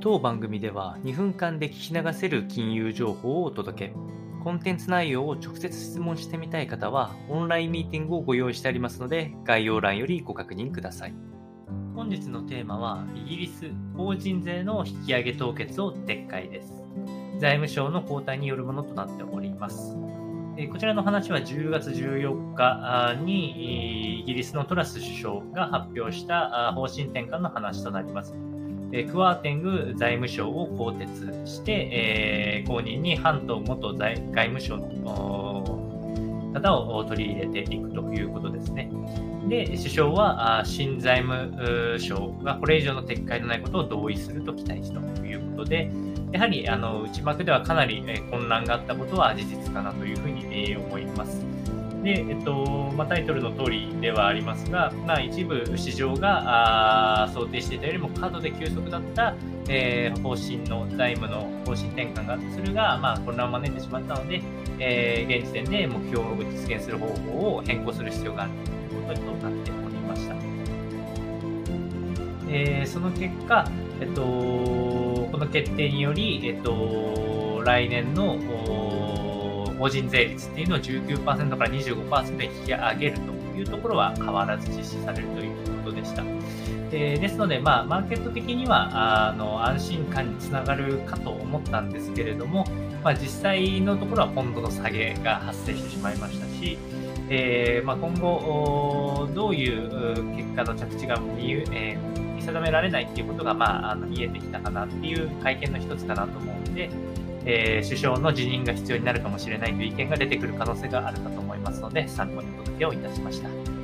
当番組では2分間で聞き流せる金融情報をお届け。コンテンツ内容を直接質問してみたい方は、オンラインミーティングをご用意してありますので、概要欄よりご確認ください。本日のテーマは、イギリス法人税の引き上げ凍結を撤回です。財務省の交代によるものとなっております。こちらの話は10月14日にイギリスのトラス首相が発表した方針転換の話となります。えクワーテング財務省を更迭して、えー、後任にハント元財外務省の方を取り入れていくということですね。で、首相は新財務省がこれ以上の撤回のないことを同意すると期待したということで、やはりあの内幕ではかなり混乱があったことは事実かなというふうに思います。で、えっとまあ、タイトルの通りではありますが、まあ、一部市場があ想定していたよりも過度で急速だった、えー、方針の財務の方針転換がそれが、まあ、混乱を招いてしまったので、えー、現時点で目標を実現する方法を変更する必要があるということになっておりました。えー、その結果、えっと、この決定により、えっと、来年の法人税率っていうのを19%から25%に引き上げるというところは変わらず実施されるということでした。えー、ですので、まあ、マーケット的にはあの安心感につながるかと思ったんですけれども、まあ、実際のところはポンドの下げが発生してしまいましたし、えーまあ、今後、どういう結果の着地が見,、えー、見定められないっていうことが、まあ、あの見えてきたかなっていう会見の一つかなと思うので、えー、首相の辞任が必要になるかもしれないという意見が出てくる可能性があるかと思いますので、参考にお届けをいたしました。